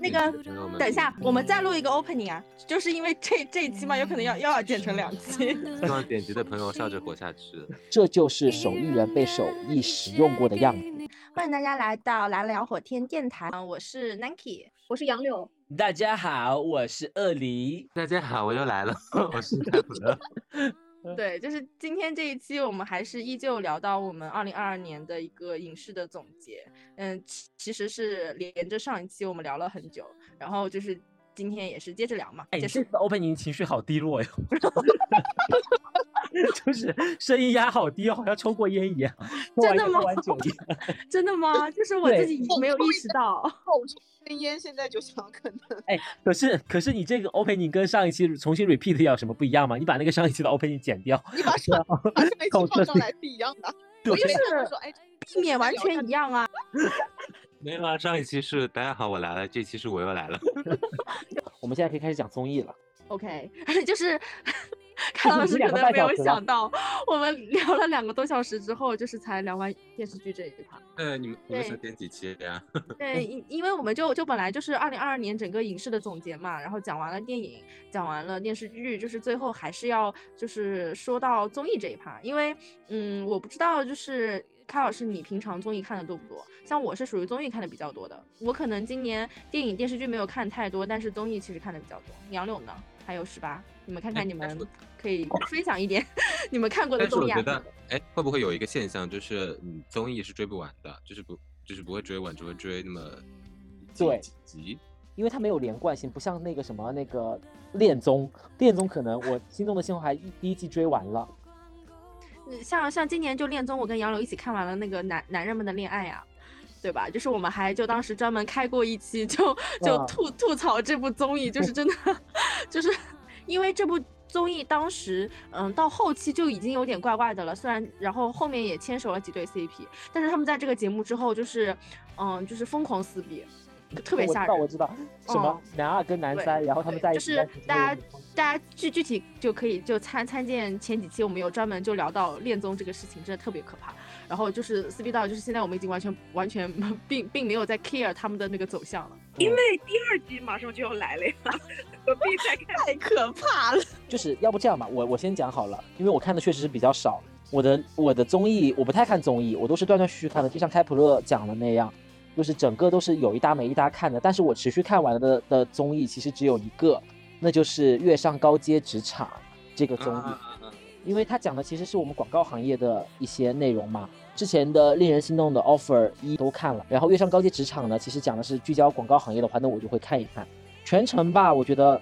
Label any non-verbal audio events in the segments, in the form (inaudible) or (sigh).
那个等一下，我们再录一个 opening 啊，就是因为这这一期嘛，有可能要又要剪成两期。(laughs) 希望点击的朋友笑着活下去。(laughs) 这就是手艺人被手艺使用过的样子。(laughs) 欢迎大家来到蓝聊火天电台，嗯，我是 Nanki，我是杨柳，大家好，我是鳄梨。大家好，我又来了，我是大普勒。对，就是今天这一期，我们还是依旧聊到我们二零二二年的一个影视的总结。嗯，其其实是连着上一期我们聊了很久，然后就是今天也是接着聊嘛。哎，就这次是 opening 情绪好低落哟，(laughs) (laughs) 就是声音压好低，好像抽过烟一样，真的吗。(laughs) 真的吗？就是我自己没有意识到。后抽根烟，现在就想可能哎，可是可是你这个 opening 跟上一期重新 repeat 要有什么不一样吗？你把那个上一期的 opening 剪掉，你把上把上一口期放上舌来是一样的。(laughs) 对我就是说，哎，避免完全一样啊！没有啊，上一期是大家好，我来了，这期是我又来了。我们现在可以开始讲综艺了。OK，就是看老师可能没有想到，我们聊了两个多小时之后，就是才聊完电视剧这一趴。呃，你们你们对想点几期呀？(laughs) 对，因因为我们就就本来就是二零二二年整个影视的总结嘛，然后讲完了电影，讲完了电视剧，就是最后还是要就是说到综艺这一趴，因为嗯，我不知道就是。开老师，你平常综艺看的多不多？像我是属于综艺看的比较多的，我可能今年电影电视剧没有看太多，但是综艺其实看的比较多。杨柳呢？还有十八，你们看看你们可以分享一点 (laughs) 你们看过的综艺啊但是我觉。得，哎，会不会有一个现象，就是嗯，综艺是追不完的，就是不就是不会追完，只会追那么几对几集。因为它没有连贯性，不像那个什么那个恋综，恋综可能我心动的信号还一第一季追完了，嗯像像今年就恋综，我跟杨柳一起看完了那个男男人们的恋爱呀、对吧？就是我们还就当时专门开过一期就，就啊吐吐槽这部综艺，就是真的，(laughs) 就是因为这部综艺当时，嗯，到后期就已经有点怪怪的了。虽然然后后面也牵手了几对 CP，但是他们在这个节目之后，就是，嗯，就是疯狂撕逼，特别吓人我知道。我知道，什么哦男二跟男对三，然后他们在一起，就是大家大家具具体就可以就参参见前几期我们有专门就聊到恋综这个事情，真的特别可怕。然后就是撕逼到就是现在我们已经完全完全并并没有在 care 他们的那个走向了，因为第二季马上就要来了呀，何必再看？太可怕了。就是要不这样吧，我我先讲好了，因为我看的确实是比较少。我的我的综艺我不太看综艺，我都是断断续续看的，就像开普勒讲的那样，就是整个都是有一搭没一搭看的。但是我持续看完的的综艺其实只有一个，那就是《月上高阶职场》这个综艺。因为它讲的其实是我们广告行业的一些内容嘛。之前的令人心动的 offer 一都看了，然后月上高阶职场呢，其实讲的是聚焦广告行业的话，那我就会看一看。全程吧，我觉得，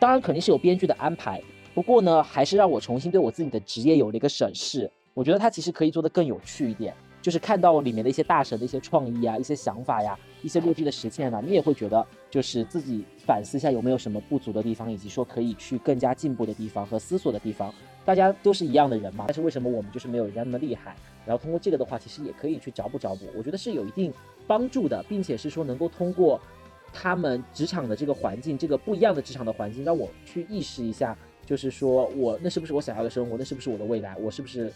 当然肯定是有编剧的安排，不过呢，还是让我重新对我自己的职业有了一个审视。我觉得它其实可以做得更有趣一点，就是看到里面的一些大神的一些创意啊、一些想法呀、一些落地的实现呢、你也会觉得就是自己反思一下有没有什么不足的地方，以及说可以去更加进步的地方和思索的地方。大家都是一样的人嘛，但是为什么我们就是没有人家那么厉害？然后通过这个的话，其实也可以去找补找补，我觉得是有一定帮助的，并且是说能够通过他们职场的这个环境，这个不一样的职场的环境，让我去意识一下，就是说我那是不是我想要的生活，那是不是我的未来，我是不是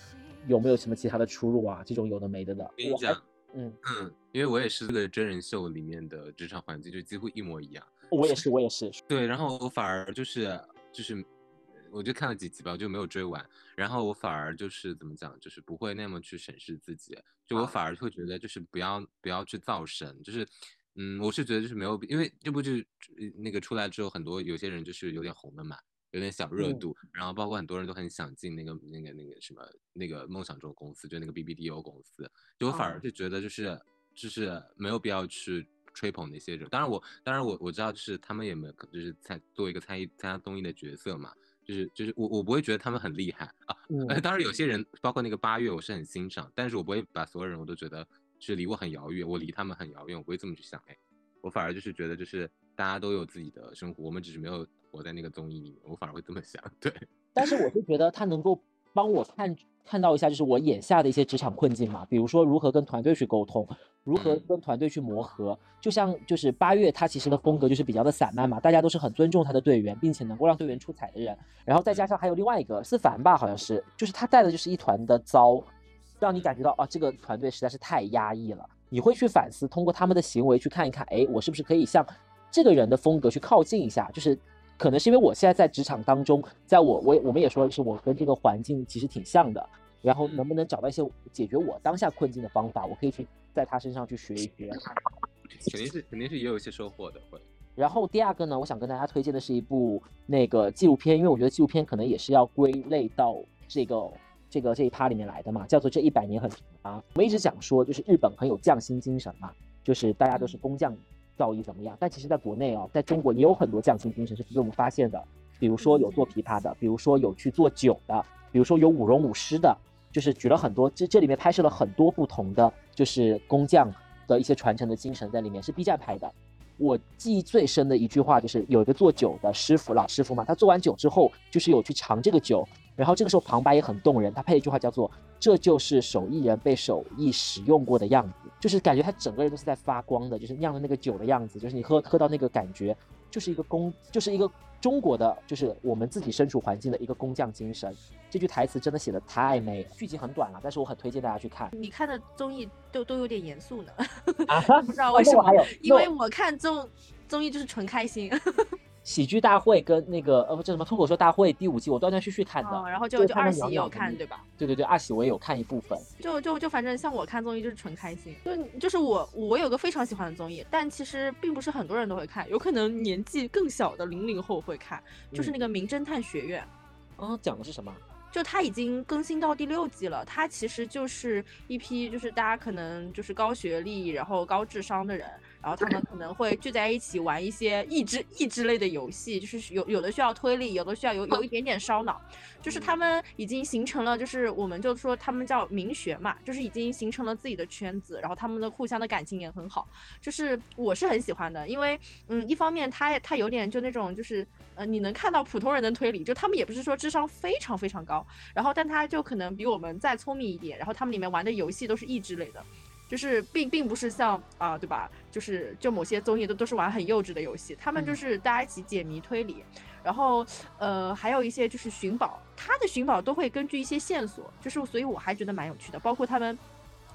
有没有什么其他的出路啊？这种有的没的的，我跟你讲，嗯，嗯，因为我也是这个真人秀里面的职场环境，就几乎一模一样。我也是，我也是，(laughs) 对，然后我反而就是就是，我就看了几集吧，我就没有追完。然后我反而就是怎么讲，就是不会那么去审视自己，就我反而会觉得就是不要不要去造神，就是嗯，我是觉得就是没有，因为这部剧呃那个出来之后，很多有些人就是有点红了嘛。有点小热嗯度，然后包括很多人都很想进那个那个那个什么那个梦想中公司，就那个 BBDO 公司，就我反而哦是觉得就是就是没有必要去吹捧那些人。当然我当然我我知道就是他们也没有就是参作为一个参与参加综艺的角色嘛，就是就是我我不会觉得他们很厉害啊。(laughs) 当然有些人包括那个八月我是很欣赏，但是我不会把所有人我都觉得是离我很遥远，我离他们很遥远，我不会这么去想哎。我反而就是觉得就是大家都有自己的生活，我们只是没有活在那个综艺里面，我反而会这么想。对，但是我是觉得他能够帮我看看到一下，就是我眼下的一些职场困境嘛，比如说如何跟团队去沟通，如何嗯跟团队去磨合。就像就是八月，他其实的风格就是比较的散漫嘛，大家都是很尊重他的队员，并且能够让队员出彩的人。然后再加上还有另外一个思凡吧，好像是，就是他带的就是一团的糟，让你感觉到啊，这个团队实在是太压抑了。你会去反思，通过他们的行为去看一看，哎，我是不是可以向这个人的风格去靠近一下？就是可能是因为我现在在职场当中，在我我我们也说是我跟这个环境其实挺像的，然后能不能找到一些解决我当下困境的方法，我可以去在他身上去学一学。(laughs) 肯定是肯定是也有一些收获的，会。然后第二个呢，我想跟大家推荐的是一部那个纪录片，因为我觉得纪录片可能也是要归类到这个这个这一趴里面来的嘛，叫做这一百年很长啊。我们一直讲说，就是日本很有匠心精神嘛，就是大家都是工匠造诣怎么样？但其实在国内哦，在中国也有很多匠心精神是被我们发现的，比如说有做琵琶的，比如说有去做酒的，比如说有舞龙舞狮的，就是举了很多，这这里面拍摄了很多不同的就是工匠。的一些传承的精神在里面是 B 站拍的。我记忆最深的一句话就是有一个做酒的师傅，老师傅嘛，他做完酒之后就是有去尝这个酒，然后这个时候旁白也很动人，他配了一句话叫做“这就是手艺人被手艺使用过的样子”，就是感觉他整个人都是在发光的，就是酿的那个酒的样子，就是你喝喝到那个感觉，就是一个工，就是一个。中国的就是我们自己身处环境的一个工匠精神，这句台词真的写的太美了。剧集很短了，但是我很推荐大家去看。你看的综艺都都有点严肃呢，啊，不知道为什么？因为我看综综艺就是纯开心。喜剧大会跟那个呃，叫什么脱口秀大会第五季，我断断续续看的。然后就就二喜也有看，对吧？对对对，二喜我也有看一部分。就就就反正像我看综艺就是纯开心，就就是我我有个非常喜欢的综艺，但其实并不是很多人都会看，有可能年纪更小的零零后会看，就是那个《名侦探学院》。啊，讲的是什么？就它已经更新到第六季了，它其实就是一批就是大家可能就是高学历然后高智商的人。然后他们可能会聚在一起玩一些益智益智类的游戏，就是有有的需要推理，有的需要有有一点点烧脑，就是他们已经形成了，就是我们就说他们叫名学嘛，就是已经形成了自己的圈子，然后他们的互相的感情也很好，就是我是很喜欢的，因为嗯，一方面他他有点就那种就是呃你能看到普通人的推理，就他们也不是说智商非常非常高，然后但他就可能比我们再聪明一点，然后他们里面玩的游戏都是益智类的。就是并并不是像啊，对吧？就是就某些综艺都都是玩很幼稚的游戏，他们就是大家一起解谜推理，然后呃还有一些就是寻宝，他的寻宝都会根据一些线索，就是所以我还觉得蛮有趣的。包括他们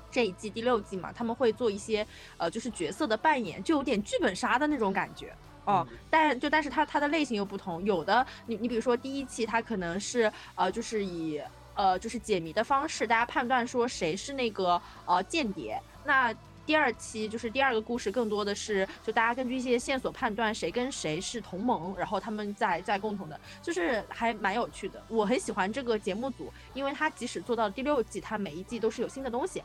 这一季第六季嘛，他们会做一些呃就是角色的扮演，就有点剧本杀的那种感觉哦。但就但是它它的类型又不同，有的你你比如说第一期它可能是呃就是以。呃，就是解谜的方式，大家判断说谁是那个呃间谍。那第二期就是第二个故事，更多的是就大家根据一些线索判断谁跟谁是同盟，然后他们在在共同的，就是还蛮有趣的。我很喜欢这个节目组，因为他即使做到第六季，他每一季都是有新的东西，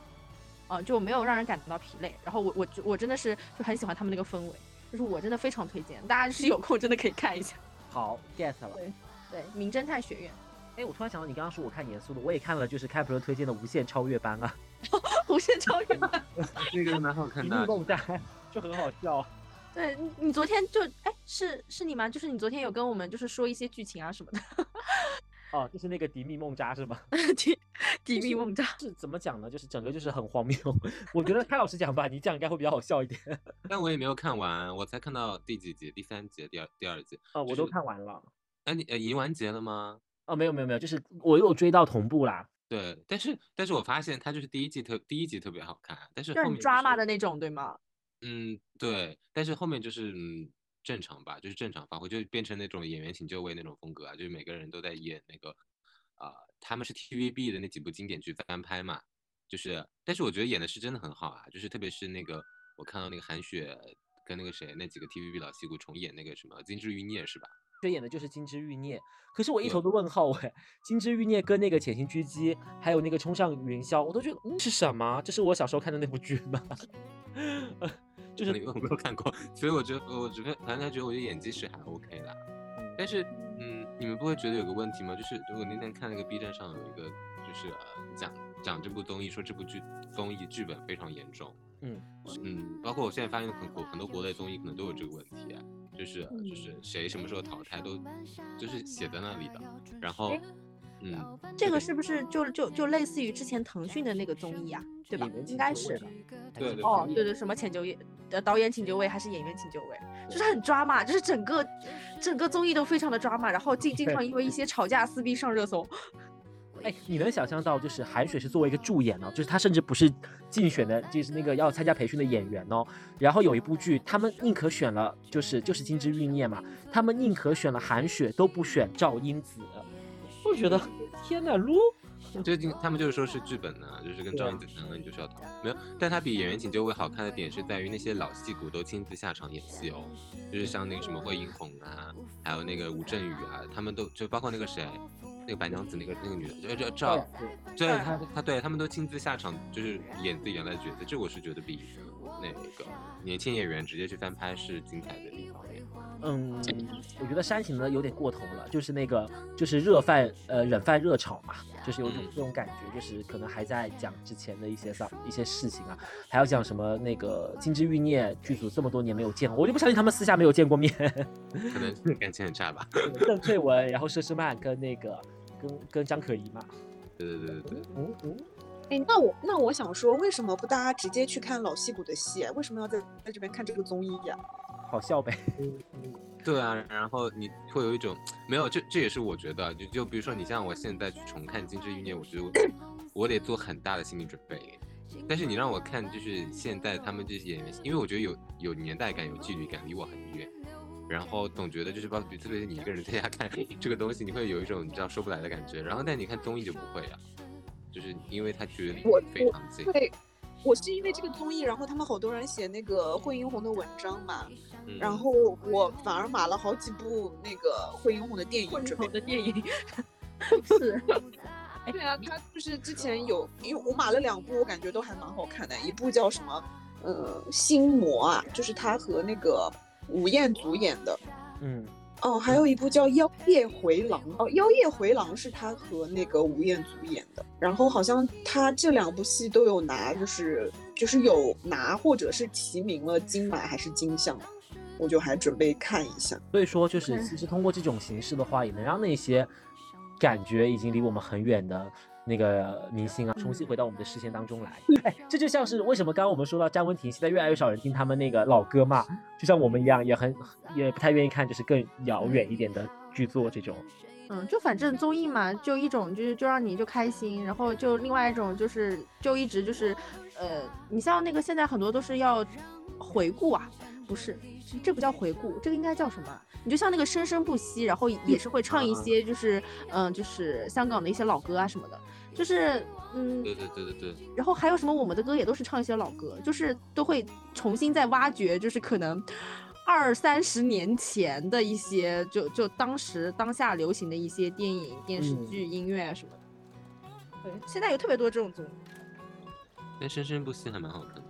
啊，就没有让人感觉到疲累。然后我我我真的是就很喜欢他们那个氛围，就是我真的非常推荐，大家是有空真的可以看一下。(laughs) 好，get 了。对对，名侦探学院。哎，我突然想到，你刚刚说我看严肃的，我也看了，就是开普勒推荐的《无限超越班》啊，(laughs)《无限超越班》(laughs) 那个蛮好看的，梦战 (laughs) 就很好笑。对你，你昨天就哎，是是你吗？就是你昨天有跟我们就是说一些剧情啊什么的。哦，就是那个迪密梦扎是吗？迪迪密梦扎是怎么讲呢？就是整个就是很荒谬。我觉得开老师讲吧，你讲应该会比较好笑一点。但我也没有看完，我才看到第几集？第三集？第二第二集？哦，我都看完了。哎，你呃，已经完结了吗？哦，没有没有没有，就是我有追到同步啦。对，但是但是我发现它就是第一季特第一集特别好看，但是很抓马的那种，对吗？嗯，对，但是后面就是嗯正常吧，就是正常发挥，就变成那种演员请就位那种风格啊，就是每个人都在演那个啊，他们是 TVB 的那几部经典剧翻拍嘛，就是，但是我觉得演的是真的很好啊，就是特别是那个我看到那个韩雪跟那个谁那几个 TVB 老戏骨重演那个什么《金枝欲孽》是吧？这演的就是《金枝欲孽》，可是我一头的问号哎，《金枝欲孽》跟那个《潜行狙击》，还有那个《冲上云霄》，我都觉得嗯是什么？这是我小时候看的那部剧吗？(laughs) 就是我没有看过，所以我觉得我觉得反正觉得我的演技是还 OK 的。但是嗯，你们不会觉得有个问题吗？就是我那天看那个 B 站上有一个就是呃讲讲这部综艺，说这部剧综艺剧本非常严重。嗯嗯，包括我现在发现很国很多国内综艺可能都有这个问题。就是就是谁什么时候淘汰都就是写在那里的，然后嗯，这个是不是就就就类似于之前腾讯的那个综艺啊，对吧？应该是，对对哦对对，什么请就位的导演请就位还是演员请就位，就是很抓马，就是整个整个综艺都非常的抓马，然后经经常因为一些吵架撕逼上热搜。哎，你能想象到，就是韩雪是作为一个助演呢，就是她甚至不是竞选的，就是那个要参加培训的演员哦。然后有一部剧，他们宁可选了，就是就是《金枝欲孽》嘛，他们宁可选了韩雪，都不选赵英子。我觉得，天呐，撸。最近他们就是说是剧本呢，就是跟赵英子谈了，你就是要逃。没有，但他比演员请就位好看的点是在于那些老戏骨都亲自下场演戏哦，就是像那个什么惠英红啊，还有那个吴镇宇啊，他们都就包括那个谁，那个白娘子那个那个女的，就就赵，对，他他对他们都亲自下场，就是演自己原来的角色，这我是觉得比那个年轻演员直接去翻拍是精彩的地方。嗯，我觉得煽情的有点过头了，就是那个就是热饭呃冷饭热炒嘛，就是有种这种感觉，就是可能还在讲之前的一些上一些事情啊，还要讲什么那个金枝欲孽剧组这么多年没有见，我就不相信他们私下没有见过面，可能 (laughs) 感情很差吧。邓萃雯，然后佘诗曼跟那个跟跟张可颐嘛。对对对对对。嗯嗯。哎，那我那我想说，为什么不大家直接去看老戏骨的戏？为什么要在在这边看这个综艺呀？好笑呗，(laughs) 对啊，然后你会有一种没有，这这也是我觉得，就就比如说你像我现在去重看《金枝欲孽》，我觉得我得做很大的心理准备。但是你让我看，就是现在他们这些演员，因为我觉得有有年代感、有距离感，离我很远，然后总觉得就是包括特别是你一个人在家看这个东西，你会有一种你知道说不来的感觉。然后但你看综艺就不会啊，就是因为他觉得离你非常近。我是因为这个综艺，然后他们好多人写那个惠英红的文章嘛，然后我反而买了好几部那个惠英红的电影，准备的电影 (laughs) 是，对啊，他就是之前有，因为我买了两部，我感觉都还蛮好看的，一部叫什么，呃，心魔啊，就是他和那个吴彦祖演的，嗯。哦，还有一部叫《妖夜回廊》哦，《妖夜回廊》是他和那个吴彦祖演的，然后好像他这两部戏都有拿，就是就是有拿或者是提名了金马还是金像，我就还准备看一下。所以说，就是其实通过这种形式的话，也能让那些感觉已经离我们很远的。那个明星啊，重新回到我们的视线当中来。哎，这就像是为什么刚刚我们说到詹文婷，现在越来越少人听他们那个老歌嘛，就像我们一样，也很也不太愿意看，就是更遥远一点的剧作这种。嗯，就反正综艺嘛，就一种就是就让你就开心，然后就另外一种就是就一直就是，呃，你像那个现在很多都是要回顾啊，不是，这不叫回顾，这个应该叫什么？你就像那个生生不息，然后也是会唱一些就是嗯，就是香港的一些老歌啊什么的。就是，嗯，对对对对对，然后还有什么我们的歌也都是唱一些老歌，就是都会重新再挖掘，就是可能二三十年前的一些，就就当时当下流行的一些电影、电视剧、音乐啊什么的。对，现在有特别多这种综艺。但生生不息还蛮好看的。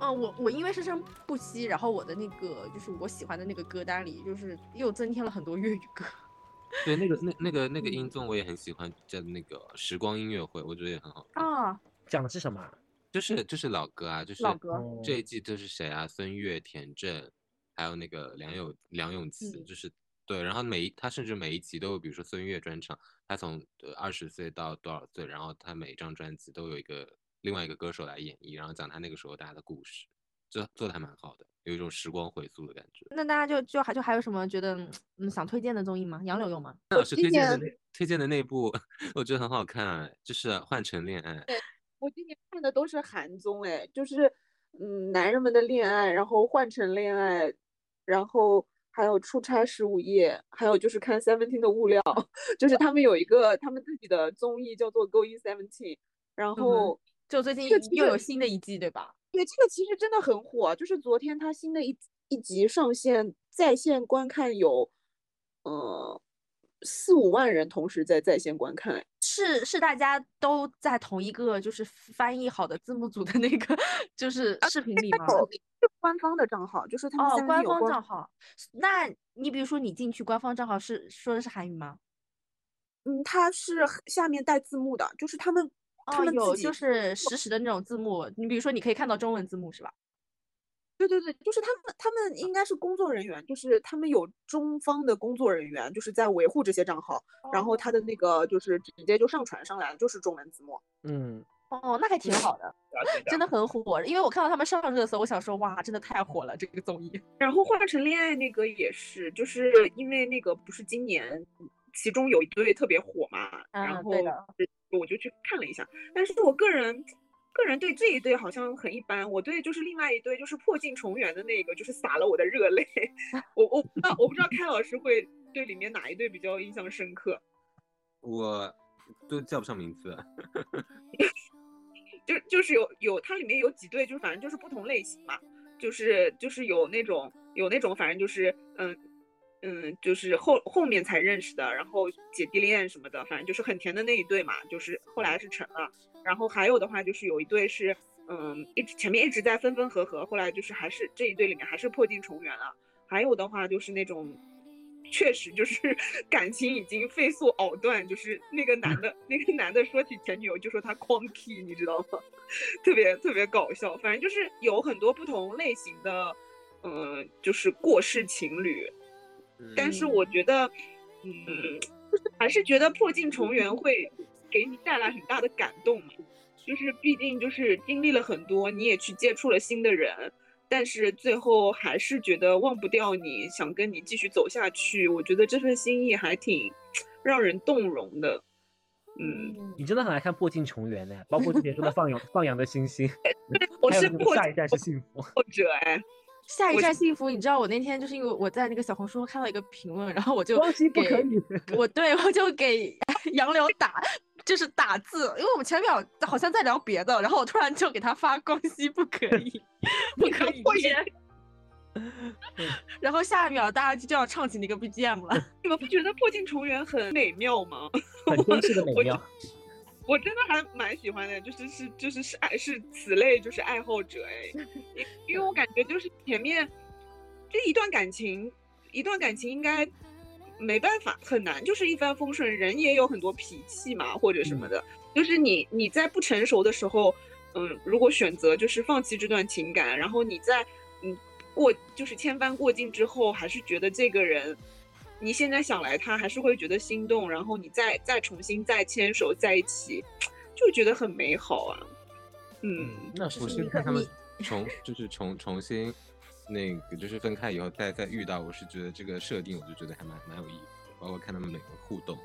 嗯，我我因为生生不息，然后我的那个就是我喜欢的那个歌单里，就是又增添了很多粤语歌。对，那个那那个那个音综我也很喜欢，叫那个时光音乐会，我觉得也很好啊。讲的是什么？就是就是老歌啊，就是老歌。这一季就是谁啊？孙悦、田震，还有那个梁咏梁咏琪，就是对。然后每一他甚至每一集都有，比如说孙悦专场，他从二十岁到多少岁，然后他每一张专辑都有一个另外一个歌手来演绎，然后讲他那个时候大家的故事，这做的还蛮好的。有一种时光回溯的感觉。那大家就就还就还有什么觉得嗯想推荐的综艺吗？杨柳有吗？老师推荐的那推荐的那部，(laughs) 我觉得很好看，就是《换乘恋爱》。我今年看的都是韩综，哎，就是嗯男人们的恋爱，然后《换乘恋爱》，然后还有《出差十五夜》，还有就是看 Seventeen 的物料，(laughs) 就是他们有一个他们自己的综艺叫做《Going Seventeen》，然后就最近又有新的一季，对吧？对这个其实真的很火，就是昨天它新的一一集上线，在线观看有，呃，四五万人同时在在线观看，是是大家都在同一个就是翻译好的字幕组的那个就是视频里吗？官方的账号，就是他们哦，官方账号。那你比如说你进去官方账号是说的是韩语吗？嗯，它是下面带字幕的，就是他们。他们有就是实时的那种字幕，你比如说你可以看到中文字幕是吧？对对对，就是他们，他们应该是工作人员，就是他们有中方的工作人员，就是在维护这些账号，然后他的那个就是直接就上传上来了，就是中文字幕。嗯，哦，那还挺好的，真的很火，因为我看到他们上热搜，我想说哇，真的太火了这个综艺。然后换成恋爱那个也是，就是因为那个不是今年。其中有一对特别火嘛，嗯然后对的我就去看了一下，但是我个人。个人对这一对好像很一般，我对就是另外一对就是破镜重圆的那个，就是洒了我的热泪。(laughs) 我我不知道我不知道开老师会对里面哪一对比较印象深刻。(laughs) 我都叫不上名字。(laughs) 就就是有有它里面有几对，就是反正就是不同类型嘛，就是就是有那种有那种反正就是嗯嗯就是后后面才认识的，然后姐弟恋什么的，反正就是很甜的那一对嘛，就是后来是成了。然后还有的话就是有一对是嗯一直前面一直在分分合合，后来就是还是这一对里面还是破镜重圆了。还有的话就是那种。确实就是 (laughs) 感情已经飞速藕断，就是那个男的，(laughs) 那个男的说起前女友就说他光屁，你知道吗？(laughs) 特别特别搞笑。反正就是有很多不同类型的，嗯，就是过世情侣。但是我觉得，嗯，还是觉得破镜重圆会给你带来很大的感动嘛。就是毕竟就是经历了很多，你也去接触了新的人。但是最后还是觉得忘不掉你，想跟你继续走下去。我觉得这份心意还挺让人动容的。嗯，你真的很爱看破镜重圆呢，包括之前说的放羊 (laughs) 放羊的星星，我 (laughs) 是破下一站是幸福。或者哎，下一站幸福，你知道我那天就是因为我在那个小红书看到一个评论，然后我就光熙不可给以，(laughs) 我对我就给 (laughs) 杨柳打，就是打字，因为我们前秒好像在聊别的，然后我突然就给他发光熙不可以，(laughs) 不可以接，然后下一秒大家就就要唱起那个 BGM 了。你们不觉得破镜重圆很美妙吗？很真实的美妙。我真的还蛮喜欢的，就是是就是是爱是此类就是爱好者哎，(laughs) 因因为我感觉就是前面这一段感情，一段感情应该没办法很难，就是一帆风顺，人也有很多脾气嘛或者什么的，就是你你在不成熟的时候，嗯，如果选择就是放弃这段情感，然后你在嗯过就是千帆过尽之后，还是觉得这个人。你现在想来，他还是会觉得心动，然后你再再重新再牵手在一起，就觉得很美好啊。嗯，那是我是看他们重就是重重新那个就是分开以后再再遇到，我是觉得这个设定我就觉得还蛮蛮有意思的，包括看他们每个互动。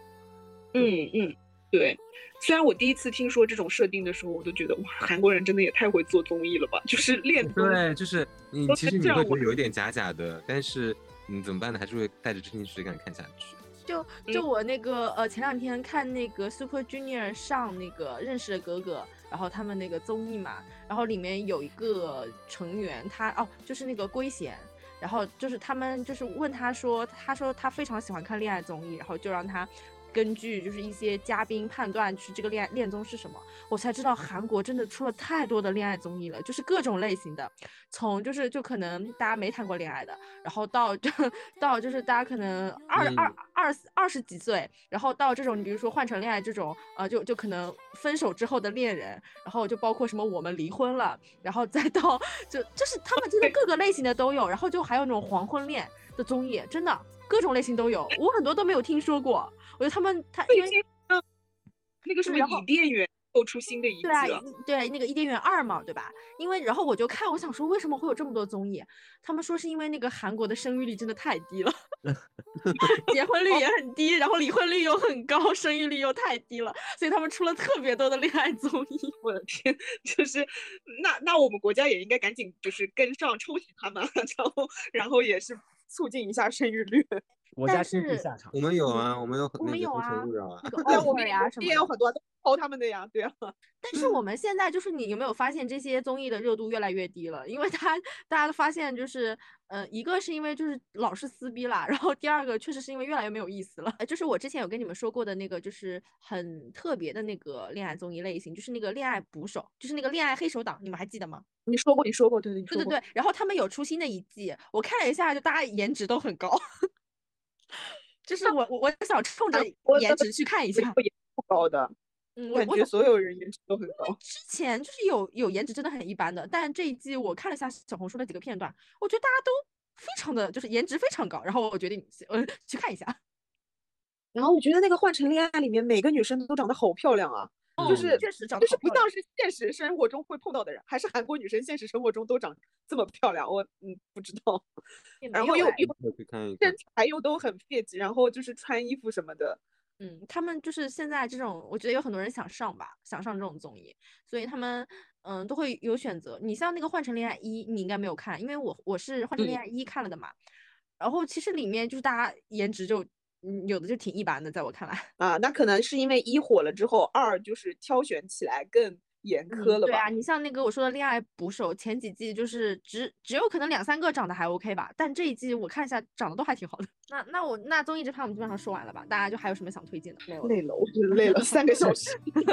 嗯嗯，对。虽然我第一次听说这种设定的时候，我都觉得哇，韩国人真的也太会做综艺了吧，就是恋综。对，就是你其实你会觉得有一点假假的，但是你怎么办呢？还是会带着真情实感看下去。就就我那个呃前两天看那个 Super Junior 上那个认识的哥哥，然后他们那个综艺嘛，然后里面有一个成员他哦就是那个圭贤，然后就是他们就是问他说，他说他非常喜欢看恋爱综艺，然后就让他。根据就是一些嘉宾判断，去这个恋爱恋综是什么，我才知道韩国真的出了太多的恋爱综艺了，就是各种类型的，从就是就可能大家没谈过恋爱的，然后到就到就是大家可能二二嗯。二二十几岁，然后到这种你比如说换成恋爱这种，呃，就就可能分手之后的恋人，然后就包括什么我们离婚了，然后再到就就是他们真的各个类型的都有，然后就还有那种黄昏恋的综艺，真的各种类型都有，我很多都没有听说过，我觉得他们他因为那个是不是伊甸园又出新的一季对啊了，，对那个伊甸园二嘛，对吧？因为然后我就看，我想说为什么会有这么多综艺？他们说是因为那个韩国的生育率真的太低了，(laughs) 结婚率也很低，然后离婚率又很高，生育率又太低了，所以他们出了特别多的恋爱综艺。(laughs) 我的天，就是那那我们国家也应该赶紧就是跟上抽取他们，然后然后也是促进一下生育率。国家是下场。我们有啊，我们有很我们有那个啊 (laughs) 对，我们呀什么。也有很多都抄他们的呀，对啊。但是我们现在就是你有没有发现这些综艺的热度越来越低了？因为他大家都发现就是，呃，一个是因为就是老是撕逼啦，然后第二个确实是因为越来越没有意思了。呃 (laughs) 就是我之前有跟你们说过的那个，就是很特别的那个恋爱综艺类型，就是那个恋爱捕手，就是那个恋爱黑手党，你们还记得吗？你说过，你说过，对对，你说过。对对对，然后他们有出新的一季，我看了一下，就大家颜值都很高，就是我我我想冲着颜值去看一下。也不高的，嗯，我感我觉所有人颜值都很高。之前就是有有颜值真的很一般的，但这一季我看了一下小红书的几个片段，我觉得大家都非常的就是颜值非常高，然后我决定呃去看一下。然后我觉得那个《换乘恋爱》里面每个女生都长得好漂亮啊，就是确实长就是不像是现实生活中会碰到的人，还是韩国女生现实生活中都长这么漂亮，我嗯不知道，(laughs) 然后又身。材又都很 fit，然后就是穿衣服什么的，嗯，他们就是现在这种，我觉得有很多人想上吧，想上这种综艺，所以他们嗯都会有选择。你像那个《换乘恋爱一》，你应该没有看，因为我我是《换乘恋爱一》看了的嘛。然后其实里面就是大家颜值就嗯有的就挺一般的，在我看来。啊，那可能是因为一火了之后，二就是挑选起来更严苛了吧？对啊，你像那个我说的《恋爱捕手》，前几季就是只只有可能两三个长得还 OK 吧，但这一季我看一下长得都还挺好的。那那我那综艺这趴我们基本上说完了吧？大家就还有什么想推荐的？没有。累了，我累了，三个小时。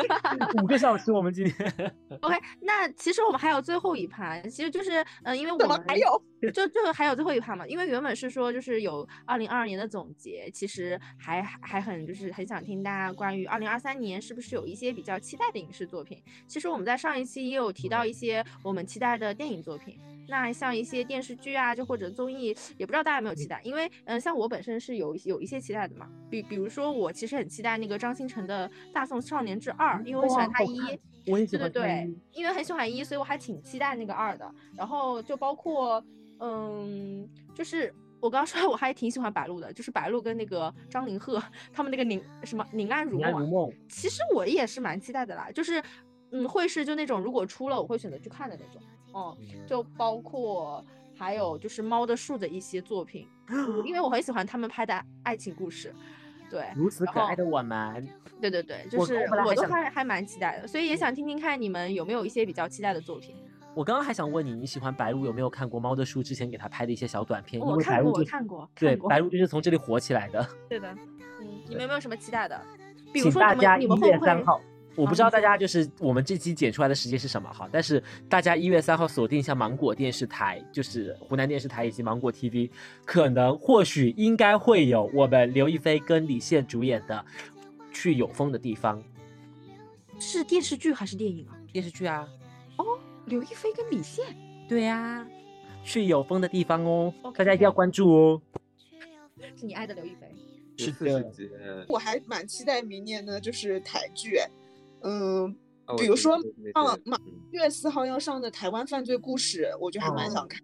(laughs) 五个小时，我们今天 OK，那其实我们还有最后一趴，其实就是嗯、呃因为我怎么们还有？就就还有最后一趴嘛，因为原本是说就是有二零二二年的总结，其实还还很就是很想听大家关于二零二三年是不是有一些比较期待的影视作品。其实我们在上一期也有提到一些我们期待的电影作品，那像一些电视剧啊，就或者综艺，也不知道大家有没有期待，因为嗯、呃像我本身是有有一些期待的嘛，比比如说我其实很期待那个张新成的《大宋少年志二》，因为我喜欢他一。对对对因为很喜欢一，所以我还挺期待那个二的。然后就包括，嗯，就是我刚刚说我还挺喜欢白鹿的，就是白鹿跟那个张凌赫他们那个宁什么宁安如梦啊，宁安如梦，其实我也是蛮期待的啦，就是嗯，会是就那种如果出了我会选择去看的那种，哦、就包括还有就是猫的树的一些作品，嗯因为我很喜欢他们拍的爱情故事，对，如此可爱的我们，对对对，(laughs) 就是我都还还还蛮期待的，所以也想听听看你们有没有一些比较期待的作品。我刚刚还想问你，你喜欢白鹿有没有看过猫的书之前给他拍的一些小短片？因我看过，为白鹿就我看过，对白鹿就是从这里火起来的。对的，(laughs) 嗯，你们有没有什么期待的？比如说你们你们会不会？我不知道大家就是我们这期剪出来的时间是什么哈，但是大家一月三号锁定一下芒果电视台，就是湖南电视台以及芒果 TV，可能或许应该会有我们刘亦菲跟李现主演的《去有风的地方》是电视剧还是电影啊？电视剧啊。哦刘亦菲跟李现，对呀、去有风的地方哦大家一定要关注哦。是你爱的刘亦菲。是的，我还蛮期待明年呢就是台剧，哎嗯，哦比如说啊啊马月四号要上的台湾犯罪故事，我就还蛮想哦看。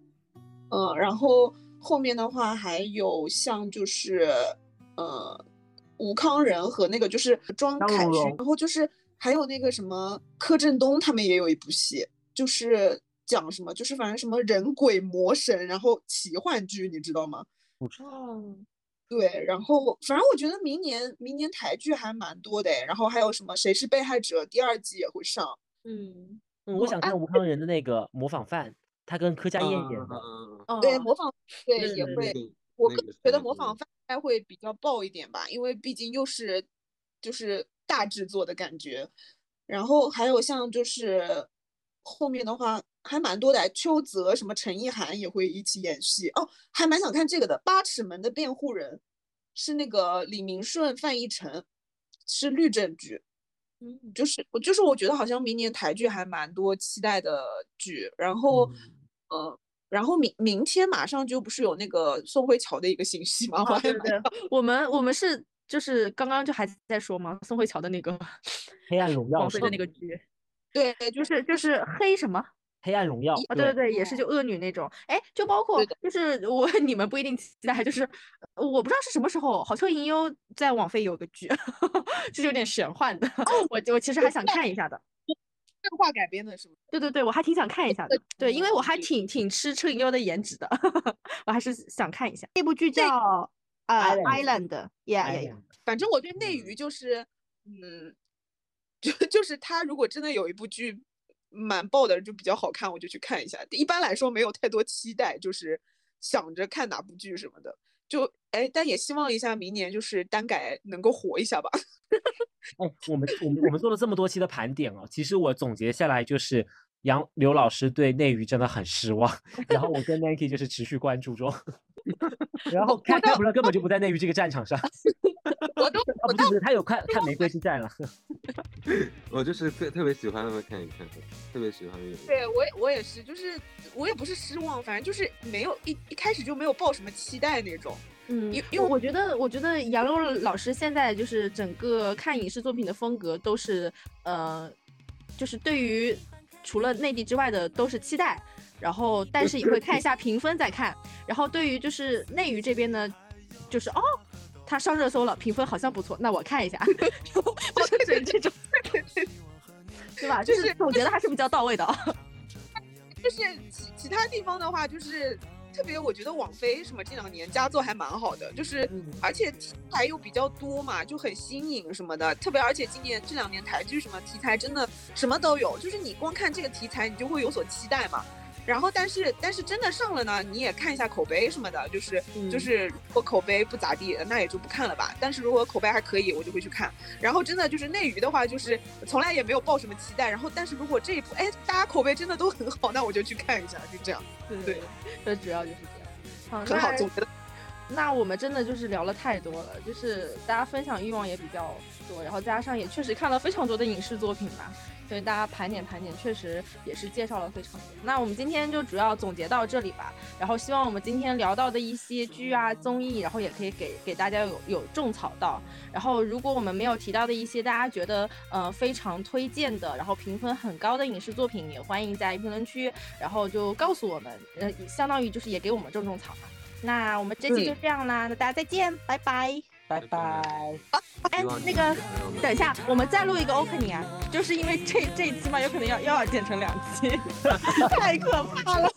嗯，然后后面的话还有像就是呃吴康仁和那个就是庄凯然后就是还有那个什么柯震东他们也有一部戏，就是讲什么就是反正什么人鬼魔神，然后奇幻剧，你知道吗？哦，对，然后反正我觉得明年明年台剧还蛮多的诶，然后还有什么《谁是被害者》第二季也会上，嗯，嗯，我想看吴康仁的那个模仿犯，他跟柯佳燕演的。嗯哦，对，模仿对也会，我个人觉得模仿犯应。该会比较爆一点吧，因为毕竟又是就是大制作的感觉，然后还有像就是后面的话还蛮多的，邱泽什么陈意涵也会一起演戏哦，还蛮想看这个的，《八尺门的辩护人》是那个李明顺、范逸臣，是律政剧。嗯，就是我就是我觉得好像明年台剧还蛮多期待的剧，然后、嗯呃，然后明明天马上就不是有那个宋慧乔的一个信息吗？(laughs) 我哦，还蛮对对，我们我们是就是刚刚就还在说嘛，宋慧乔的那个黑暗荣耀 (laughs) 的那个剧，对，就就是就是黑什么？黑暗荣耀啊，对对对，也是就恶女那种，哎，就包括就是我你们不一定期待，就是呃我不知道是什么时候，好像银优在网飞有个剧，(laughs) 就是有点玄幻的，我我其实还想看一下的。漫画改编的是吗？对对对，我还挺想看一下的，对，因为我还嗯挺挺吃车银优的颜值的，(laughs) 我还是想看一下。那部剧叫呃 Island Island，yeah 哎 yeah 呀 yeah，反正我对内娱就是，嗯，(laughs) 就就是他如果真的有一部剧蛮爆的，就比较好看，我就去看一下。一般来说没有太多期待，就是想着看哪部剧什么的。就哎，但也希望一下明年就是单改能够火一下吧。哎，(laughs) 我们我们我们做了这么多期的盘点哦，其实我总结下来就是杨刘老师对内娱真的很失望，然后我跟 Nike 就是持续关注中，(laughs) 然后开开普勒根本就不在内娱这个战场上，(laughs) 我都啊不是不是，他有看看玫瑰之战了，(laughs) 我就是特特别喜欢他们看一看，特别喜欢那个。对我也我也是，就是我也不是失望，反正就是没有一一开始就没有抱什么期待那种。嗯，因因为我觉得，我觉得杨璐老师现在就是整个看影视作品的风格都是，呃，就是对于除了内地之外的都是期待，然后但是也会看一下评分再看，然后对于就是内娱这边呢，就是哦，他上热搜了，评分好像不错，那我看一下，(laughs) 就是这种 (laughs) (laughs) 对吧？就是总结的还是比较到位的。就是其其他地方的话，就是特别我觉得网飞什么这两年佳作还蛮好的，就是而且题材又比较多嘛，就很新颖什么的。特别而且今年这两年台剧什么题材真的什么都有，就是你光看这个题材，你就会有所期待嘛。然后，但是但是真的上了呢，你也看一下口碑什么的，就是就是如果口碑不咋地，那也就不看了吧。但是如果口碑还可以，我就会去看。然后真的就是内娱的话，就是从来也没有抱什么期待。然后但是如果这一部哎大家口碑真的都很好，那我就去看一下，就这样。对对，这主要就是这样。很好，总结。那我们真的就是聊了太多了，就是大家分享欲望也比较多，然后加上也确实看了非常多的影视作品吧。所以大家盘点盘点，确实也是介绍了非常多。那我们今天就主要总结到这里吧。然后希望我们今天聊到的一些剧啊、综艺，然后也可以给给大家有有种草到。然后如果我们没有提到的一些大家觉得呃非常推荐的，然后评分很高的影视作品，也欢迎在评论区，然后就告诉我们，呃，相当于就是也给我们种种草嘛。那我们这期就这样啦，那大家再见，拜拜。拜拜。哎，那个，等一下，我们再录一个 opening 啊，就是因为这这一期嘛，有可能要又要剪成两期，(laughs) 太可怕了。